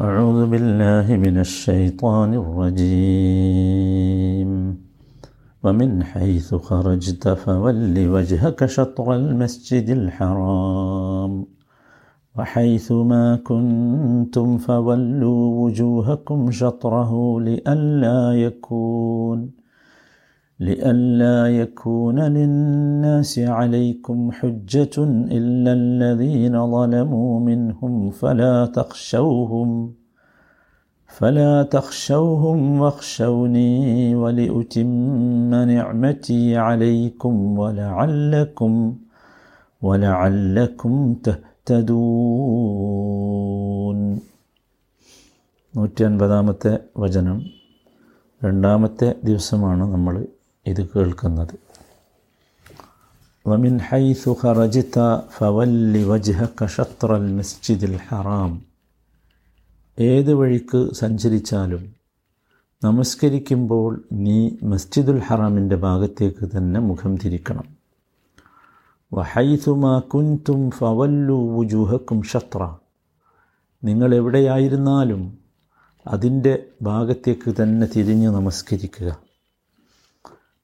أعوذ بالله من الشيطان الرجيم. ومن حيث خرجت فول وجهك شطر المسجد الحرام. وحيث ما كنتم فولوا وجوهكم شطره لئلا يكون. لئلا يكون للناس عليكم حجة إلا الذين ظلموا منهم فلا تخشوهم فلا تخشوهم واخشوني ولأتم نعمتي عليكم ولعلكم ولعلكم تهتدون നൂറ്റി അൻപതാമത്തെ വചനം രണ്ടാമത്തെ ദിവസമാണ് നമ്മൾ ഇത് കേൾക്കുന്നത്. വമിൻ ഹൈസു ഖറജിത ഫവല്ലി വജ്ഹക ഷത്രൽ മസ്ജിദിൽ ഹറാം. ഏത് വഴിക്ക് സഞ്ചരിച്ചാലും നമസ്കരിക്കുമ്പോൾ നീ മസ്ജിദുൽ ഹറാമിന്റെ ഭാഗത്തേക്ക് തന്നെ മുഖം തിരിക്കണം. വഹൈസുമാ കുൻതും ഫവല്ലു വുജൂഹക്കും ഷത്ര. നിങ്ങൾ എവിടെയായിരുന്നാലും അതിന്റെ ഭാഗത്തേക്ക് തന്നെ തിരിഞ്ഞ് നമസ്കരിക്കുക.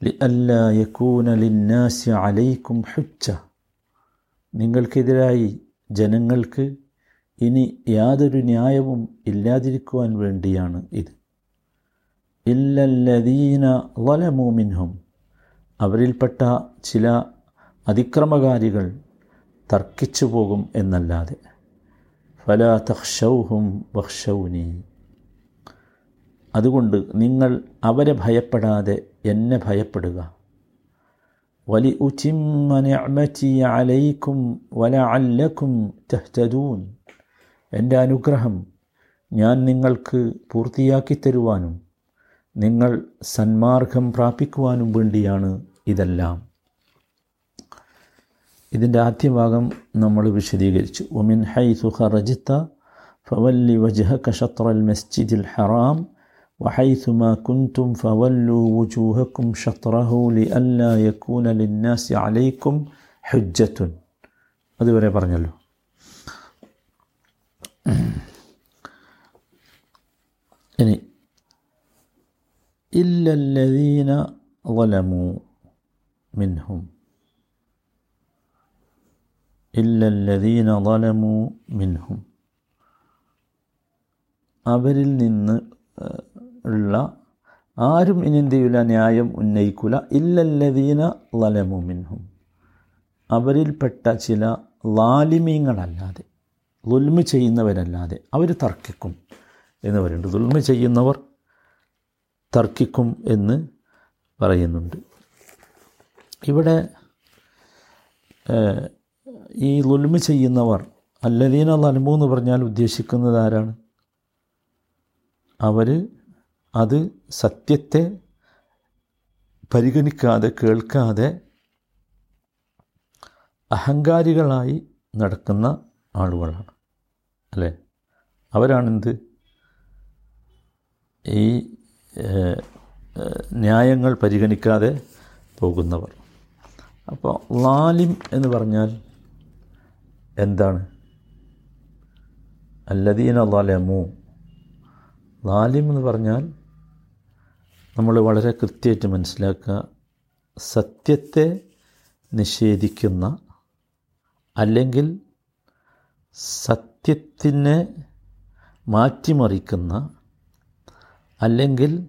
ലിഅല്ല യക്കൂന ലിന്നാസി അലൈക്കും ഹുച്ച നിങ്ങൾക്കെതിരായി ജനങ്ങൾക്ക് ഇനി യാതൊരു ന്യായവും ഇല്ലാതിരിക്കുവാൻ വേണ്ടിയാണ് ഇത്. ഇല്ലല്ലദീന വലമൂമിൻഹും അവരിൽപ്പെട്ട ചില അതിക്രമകാരികൾ തർക്കിച്ചു പോകും എന്നല്ലാതെ. ഫലാ തഹ്ഷൗഹും വഖ്ഷൗനി അതുകൊണ്ട് നിങ്ങൾ അവരെ ഭയപ്പെടാതെ എന്നെ ഭയപ്പെടുക. വലി ഉച്ചിമ്മനഅമതി അലൈക്കും വല അല്ലക്കും തെഹ്തദൂൻ. എന്റെ അനുഗ്രഹം ഞാൻ നിങ്ങൾക്ക് പൂർത്തിയാക്കി തരുവാനും നിങ്ങൾ സന്മാർഗം പ്രാപിക്കുവാനും വേണ്ടിയാണ് ഇതെല്ലാം. ഇതിന്റെ ആദ്യ ഭാഗം നമ്മൾ വിശദീകരിച്ചു. ഒമിൻ ഹൈ സുഹ റജിത്ത ഫവല്ലി വജഹ കഷത്രൽ മസ്ജിദിൽ ഹറാം. وحيثما كنتم فولوا وجوهكم شطره لئلا يكون للناس عليكم حجة അതുവരെ പറഞ്ഞല്ലോ ഇനി ഇല്ലല്ലദീന ظلموا منهم ഇല്ലല്ലദീന ظلموا منهم അവരിൽ നിന്ന് ഉള്ള ആരും ഇനി എന്ത് ചെയ്യില്ല ന്യായം ഉന്നയിക്കില്ല ഇല്ലല്ലദീന ലലമുമിൻഹും അവരിൽപ്പെട്ട ചില ലാലിമീങ്ങളല്ലാതെ ദുൽമ ചെയ്യുന്നവരല്ലാതെ അവർ തർക്കിക്കും എന്ന് പറയുന്നുണ്ട്. ദുൽമ ചെയ്യുന്നവർ തർക്കിക്കും എന്ന് പറയുന്നുണ്ട്. ഇവിടെ ഈ ദുൽമ ചെയ്യുന്നവർ അല്ലദീന ലലമു എന്ന് പറഞ്ഞാൽ ഉദ്ദേശിക്കുന്നത് ആരാണ്? അവർ അത് സത്യത്തെ പരിഗണിക്കാതെ കേൾക്കാതെ അഹങ്കാരികളായി നടക്കുന്ന ആളുകളാണ്. അല്ലേ? അവരാണെന്ത്? ഈ ന്യായങ്ങൾ പരിഗണിക്കാതെ പോകുന്നവർ. അപ്പോൾ ലാലിം എന്ന് പറഞ്ഞാൽ എന്താണ്? അല്ലദീന ലാലമു. ലാലിം എന്ന് പറഞ്ഞാൽ നമ്മൾ വളരെ കൃത്യമായിട്ട് മനസ്സിലാക്കുക. സത്യത്തെ നിഷേധിക്കുന്ന അല്ലെങ്കിൽ സത്യത്തിനെ മാറ്റിമറിക്കുന്ന അല്ലെങ്കിൽ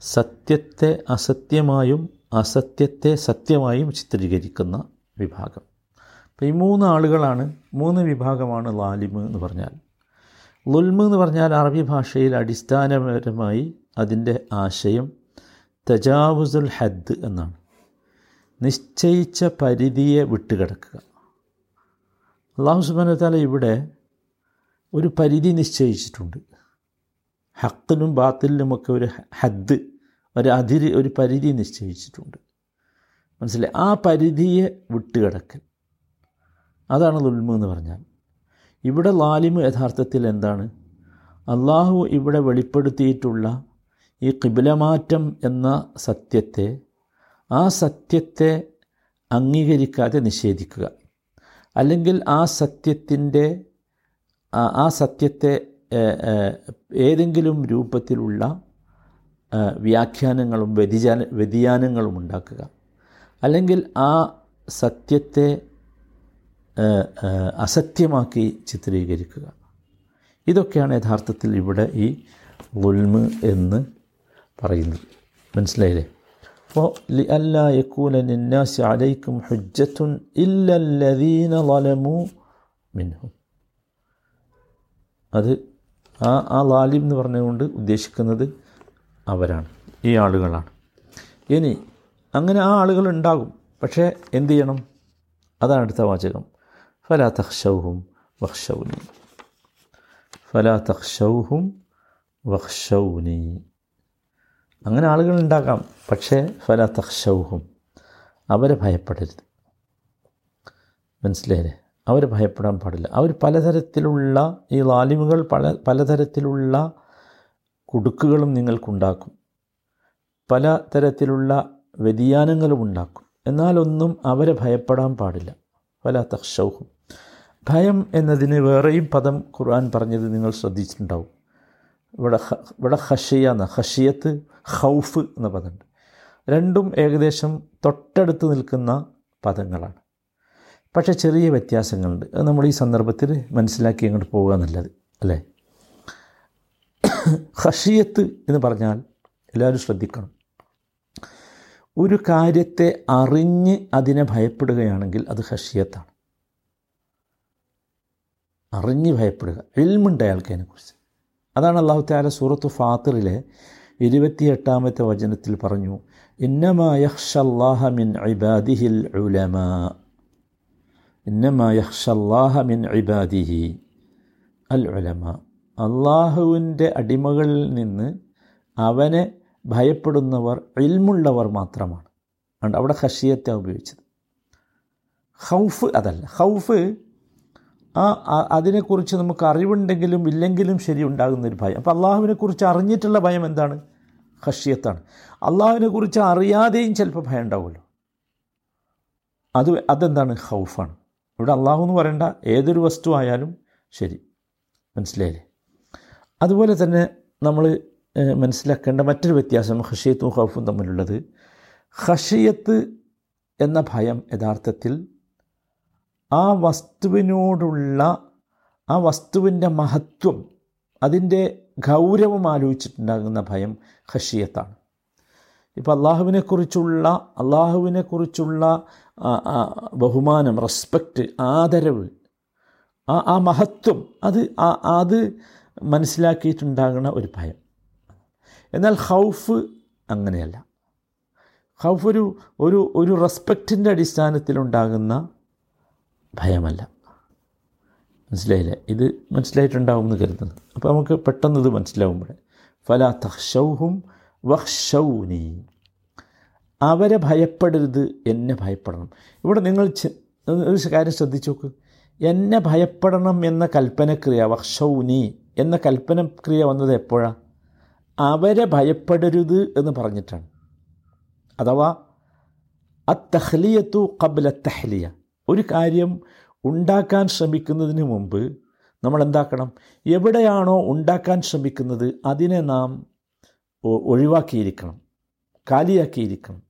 സത്യത്തെ അസത്യമായും അസത്യത്തെ സത്യമായും ചിത്രീകരിക്കുന്ന വിഭാഗം. അപ്പോൾ ഈ മൂന്ന് ആളുകളാണ് മൂന്ന് വിഭാഗമാണ് ലാലിമ് എന്ന് പറഞ്ഞാൽ. ലുൽമ് എന്ന് പറഞ്ഞാൽ അറബി ഭാഷയിൽ അടിസ്ഥാനപരമായി അതിന്റെ ആശയം തജാവുസുൽ ഹദ് എന്നാണ്. നിശ്ചയിച്ച പരിധിയെ വിട്ടുകിടക്കുക. അള്ളാഹു സുബാനത്താല താല ഇവിടെ ഒരു പരിധി നിശ്ചയിച്ചിട്ടുണ്ട്. ഹക്കിനും ബാത്തിലിനുമൊക്കെ ഒരു ഹദ് ഒരു അതിര് ഒരു പരിധി നിശ്ചയിച്ചിട്ടുണ്ട്. മനസ്സിലായി? ആ പരിധിയെ വിട്ടുകിടക്കൽ. അതാണ് ലുൽമ എന്ന് പറഞ്ഞാൽ. ഇവിടെ ലാലിമ് യഥാർത്ഥത്തിൽ എന്താണ്? അള്ളാഹു ഇവിടെ വെളിപ്പെടുത്തിയിട്ടുള്ള ഈ കിബിലമാറ്റം എന്ന സത്യത്തെ ആ സത്യത്തെ അംഗീകരിക്കാതെ നിഷേധിക്കുക. അല്ലെങ്കിൽ ആ സത്യത്തിന്റെ ആ സത്യത്തെ ഏതെങ്കിലും രൂപത്തിലുള്ള വ്യാഖ്യാനങ്ങളും വ്യതിചാന വ്യതിയാനങ്ങളും ഉണ്ടാക്കുക. അല്ലെങ്കിൽ ആ സത്യത്തെ അസത്യമാക്കി ചിത്രീകരിക്കുക. ഇതൊക്കെയാണ് യഥാർത്ഥത്തിൽ ഇവിടെ ഈ ഗുൽമ് എന്ന് പറയുന്നത്. മനസ്സിലായില്ലേ? അപ്പോൾ ലി അല്ലാ യക്കൂല നിന്നാസി അലൈക്കും ഹുജ്ജത്തുൻ ഇല്ലല്ലദീന വലമു മിൻഹും. അത് ആ ആ ലാലിം എന്ന് പറഞ്ഞുകൊണ്ട് ഉദ്ദേശിക്കുന്നത് അവരാണ് ഈ ആളുകളാണ്. ഇനി അങ്ങനെ ആ ആളുകൾ ഉണ്ടാകും പക്ഷേ എന്തു ചെയ്യണം? അതാണ് അടുത്ത വാചകം. ഫലാ تخشوهم واخشوني. فلا തഖ്ഷൗഹും വഖ്ഷൗനി അങ്ങനെ ആളുകൾ ഉണ്ടാകാം. പക്ഷേ ഫല തഖ്ഷൗഹും അവരെ ഭയപ്പെടരുത്. മനസ്സിലായില്ലേ? അവർ ഭയപ്പെടാൻ പാടില്ല. അവർ പലതരത്തിലുള്ള ഈ ലാലിമുകൾ പല പലതരത്തിലുള്ള കുടുക്കുകളും നിങ്ങൾക്കുണ്ടാക്കും. പല തരത്തിലുള്ള വ്യതിയാനങ്ങളും ഉണ്ടാക്കും. എന്നാലൊന്നും അവരെ ഭയപ്പെടാൻ പാടില്ല. ഫല തക്ഷൗഹും ഭയം എന്നതിന് വേറെയും പദം ഖുർആൻ പറഞ്ഞത് നിങ്ങൾ ശ്രദ്ധിച്ചിട്ടുണ്ടാവും. ഇവിടെ ഇവിടെ ഹഷിയ എന്ന ഹഷിയത്ത് ഹൗഫ് എന്ന പദമുണ്ട്. രണ്ടും ഏകദേശം തൊട്ടടുത്ത് നിൽക്കുന്ന പദങ്ങളാണ്. പക്ഷേ ചെറിയ വ്യത്യാസങ്ങളുണ്ട്. അത് നമ്മൾ ഈ സന്ദർഭത്തിൽ മനസ്സിലാക്കി അങ്ങോട്ട് പോകുക നല്ലത് അല്ലേ? ഹഷിയത്ത് എന്ന് പറഞ്ഞാൽ എല്ലാവരും ശ്രദ്ധിക്കണം. ഒരു കാര്യത്തെ അറിഞ്ഞ് അതിനെ ഭയപ്പെടുകയാണെങ്കിൽ അത് ഹഷിയത്താണ് അറിഞ്ഞ് ഭയപ്പെടുക. എൽമുണ്ട് അയാൾക്ക് അതിനെക്കുറിച്ച് അതാണ് അള്ളാഹു താല സൂറത്ത് ഫാത്തിറിലെ ഇരുപത്തിയെട്ടാമത്തെ വചനത്തിൽ പറഞ്ഞു ഇബാദിഹിൽ ഇബാദിഹി അൽ അള്ളാഹുവിന്റെ അടിമകളിൽ നിന്ന് അവനെ ഭയപ്പെടുന്നവർ ഇൽമുള്ളവർ മാത്രമാണ്. അവിടെ ഹഷിയത്തെ ഉപയോഗിച്ചത്. ഹൗഫ് അതല്ല. ഹൗഫ് ആ അതിനെക്കുറിച്ച് നമുക്ക് അറിവുണ്ടെങ്കിലും ഇല്ലെങ്കിലും ശരി ഉണ്ടാകുന്നൊരു ഭയം. അപ്പോൾ അള്ളാഹുവിനെക്കുറിച്ച് അറിഞ്ഞിട്ടുള്ള ഭയം എന്താണ്? ഹഷിയത്താണ് അള്ളാഹുവിനെക്കുറിച്ച് അറിയാതെയും ചിലപ്പോൾ ഭയം ഉണ്ടാവുമല്ലോ. അത് അതെന്താണ്? ഹൗഫാണ് ഇവിടെ അള്ളാഹു എന്ന് പറയേണ്ട ഏതൊരു വസ്തു ആയാലും ശരി. മനസ്സിലായില്ലേ? അതുപോലെ തന്നെ നമ്മൾ മനസ്സിലാക്കേണ്ട മറ്റൊരു വ്യത്യാസം ഹഷിയത്തും ഹൗഫും തമ്മിലുള്ളത്. ഹഷിയത്ത് എന്ന ഭയം യഥാർത്ഥത്തിൽ ആ വസ്തുവിനോടുള്ള ആ വസ്തുവിന്റെ മഹത്വം അതിന്റെ ഗൗരവം ആലോചിച്ചിട്ടുണ്ടാകുന്ന ഭയം ഹഷിയത്താണ് ഇപ്പോൾ അള്ളാഹുവിനെക്കുറിച്ചുള്ള അള്ളാഹുവിനെക്കുറിച്ചുള്ള ബഹുമാനം റെസ്പെക്റ്റ് ആദരവ് ആ ആ മഹത്വം അത് ആ അത് മനസ്സിലാക്കിയിട്ടുണ്ടാകുന്ന ഒരു ഭയം. എന്നാൽ ഹൗഫ് അങ്ങനെയല്ല. ഹൗഫ് ഒരു ഒരു ഒരു റെസ്പെക്റ്റിന്റെ അടിസ്ഥാനത്തിലുണ്ടാകുന്ന ഭയമല്ല. മനസ്സിലായില്ലേ? ഇത് മനസ്സിലായിട്ടുണ്ടാവുമെന്ന് കരുതുന്നു. അപ്പോൾ നമുക്ക് പെട്ടെന്ന് ഇത് മനസ്സിലാവുമ്പോൾ ഫല തഹ്ഷൗഹും വഹ്ഷൗനി അവരെ ഭയപ്പെടരുത് എന്നെ ഭയപ്പെടണം. ഇവിടെ നിങ്ങൾ ഒരു കാര്യം ശ്രദ്ധിച്ചു നോക്ക്. എന്നെ ഭയപ്പെടണം എന്ന കൽപ്പനക്രിയ വഹ്ഷൗനി എന്ന കൽപ്പനക്രിയ വന്നത് എപ്പോഴാണ് അവരെ ഭയപ്പെടരുത് എന്ന് പറഞ്ഞിട്ടാണ്. അഥവാ അത്തഹ്ലിയത്തു കബല തഹ്ലിയ. ഒരു കാര്യം ഉണ്ടാക്കാൻ ശ്രമിക്കുന്നതിന് മുമ്പ് നമ്മൾ എന്താക്കണം എവിടെയാണോ ഉണ്ടാക്കാൻ ശ്രമിക്കുന്നത് അതിനെ നാം ഒഴിവാക്കിയിരിക്കണം. കാലിയാക്കിയിരിക്കണം.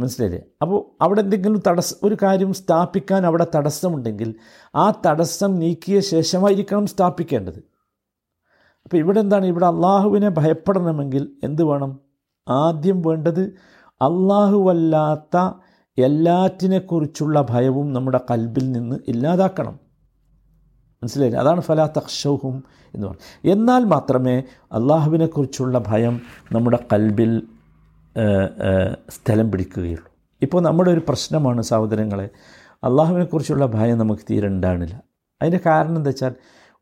മനസ്സിലായില്ലേ? അപ്പോൾ അവിടെ എന്തെങ്കിലും തടസ്സം ഒരു കാര്യം സ്ഥാപിക്കാൻ അവിടെ തടസ്സമുണ്ടെങ്കിൽ ആ തടസ്സം നീക്കിയ ശേഷമായിരിക്കണം സ്ഥാപിക്കേണ്ടത്. അപ്പോൾ ഇവിടെ എന്താണ്? ഇവിടെ അള്ളാഹുവിനെ ഭയപ്പെടണമെങ്കിൽ എന്ത് വേണം? ആദ്യം വേണ്ടത് അള്ളാഹുവല്ലാത്ത എല്ലാറ്റിനെക്കുറിച്ചുള്ള ഭയവും നമ്മുടെ കൽബിൽ നിന്ന് ഇല്ലാതാക്കണം. മനസ്സിലായില്ല? അതാണ് ഫലാ തക്ഷൗഹും എന്ന് പറയുന്നത് എന്നാൽ മാത്രമേ അള്ളാഹുവിനെക്കുറിച്ചുള്ള ഭയം നമ്മുടെ കൽബിൽ സ്ഥലം പിടിക്കുകയുള്ളൂ. ഇപ്പോൾ നമ്മുടെ ഒരു പ്രശ്നമാണ് സഹോദരങ്ങളെ അള്ളാഹുവിനെക്കുറിച്ചുള്ള ഭയം നമുക്ക് തീരെ ഉണ്ടാകണില്ല അതിന്റെ കാരണം എന്താ വെച്ചാൽ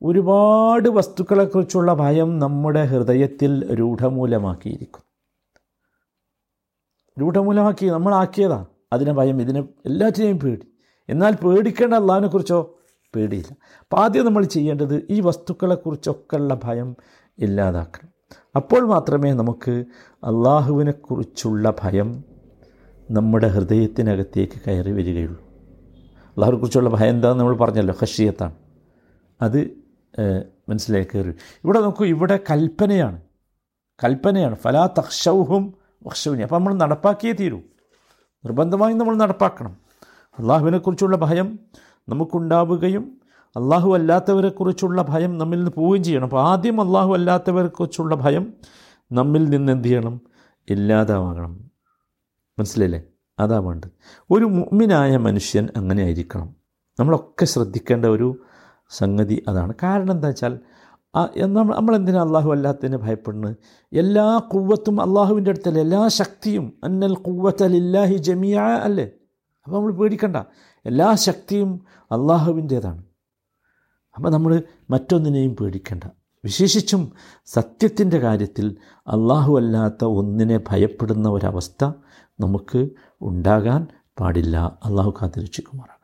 ഒരുപാട് വസ്തുക്കളെക്കുറിച്ചുള്ള ഭയം നമ്മുടെ ഹൃദയത്തിൽ രൂഢമൂലമാക്കിയിരിക്കും രൂഢമൂലമാക്കി നമ്മളാക്കിയതാ അതിനെ ഭയം ഇതിനെ എല്ലാറ്റിനെയും പേടി. എന്നാൽ പേടിക്കേണ്ട അള്ളാഹിനെക്കുറിച്ചോ പേടിയില്ല. അപ്പോൾ ആദ്യം നമ്മൾ ചെയ്യേണ്ടത് ഈ വസ്തുക്കളെക്കുറിച്ചൊക്കെ ഉള്ള ഭയം ഇല്ലാതാക്കണം. അപ്പോൾ മാത്രമേ നമുക്ക് അള്ളാഹുവിനെക്കുറിച്ചുള്ള ഭയം നമ്മുടെ ഹൃദയത്തിനകത്തേക്ക് കയറി വരികയുള്ളൂ. അള്ളാഹുവിനെക്കുറിച്ചുള്ള ഭയം എന്താണെന്ന് നമ്മൾ പറഞ്ഞല്ലോ ഹഷിയത്താണ് അത് മനസ്സിലായി കയറി. ഇവിടെ നോക്കൂ ഇവിടെ കൽപ്പനയാണ്. കൽപ്പനയാണ്. ഫലാ തക്ഷൗഹും വക്ഷൗനി അപ്പോൾ നമ്മൾ നടപ്പാക്കിയേ തീരൂ. നിർബന്ധമായും നമ്മൾ നടപ്പാക്കണം. അള്ളാഹുവിനെക്കുറിച്ചുള്ള ഭയം നമുക്കുണ്ടാവുകയും അള്ളാഹു അല്ലാത്തവരെക്കുറിച്ചുള്ള ഭയം നമ്മിൽ നിന്ന് പോവുകയും ചെയ്യണം. അപ്പോൾ ആദ്യം അള്ളാഹു അല്ലാത്തവരെക്കുറിച്ചുള്ള ഭയം നമ്മിൽ നിന്ന് എന്ത് ചെയ്യണം? ഇല്ലാതാവണം. മനസ്സിലല്ലേ അതാ വേണ്ടത് ഒരു മുമ്മിനായ മനുഷ്യൻ അങ്ങനെ ആയിരിക്കണം നമ്മളൊക്കെ ശ്രദ്ധിക്കേണ്ട ഒരു സംഗതി അതാണ്. കാരണം എന്താ വെച്ചാൽ നമ്മൾ എന്തിനാ അള്ളാഹു അല്ലാത്തതിനെ ഭയപ്പെടുന്നത്? എല്ലാ കുവ്വത്തും അള്ളാഹുവിന്റെ അടുത്തല്ലേ? എല്ലാ ശക്തിയും. അന്നൽ കുവ്വത്തലില്ലാഹി ജമിയ അല്ലേ? അപ്പോൾ നമ്മൾ പേടിക്കണ്ട. എല്ലാ ശക്തിയും അള്ളാഹുവിന്റേതാണ് അപ്പോൾ നമ്മൾ മറ്റൊന്നിനെയും പേടിക്കണ്ട. വിശേഷിച്ചും സത്യത്തിന്റെ കാര്യത്തിൽ അള്ളാഹു അല്ലാത്ത ഒന്നിനെ ഭയപ്പെടുന്ന ഒരവസ്ഥ നമുക്ക് ഉണ്ടാകാൻ പാടില്ല. അള്ളാഹു കാത്തിരക്ഷിക്കുമാറാണ്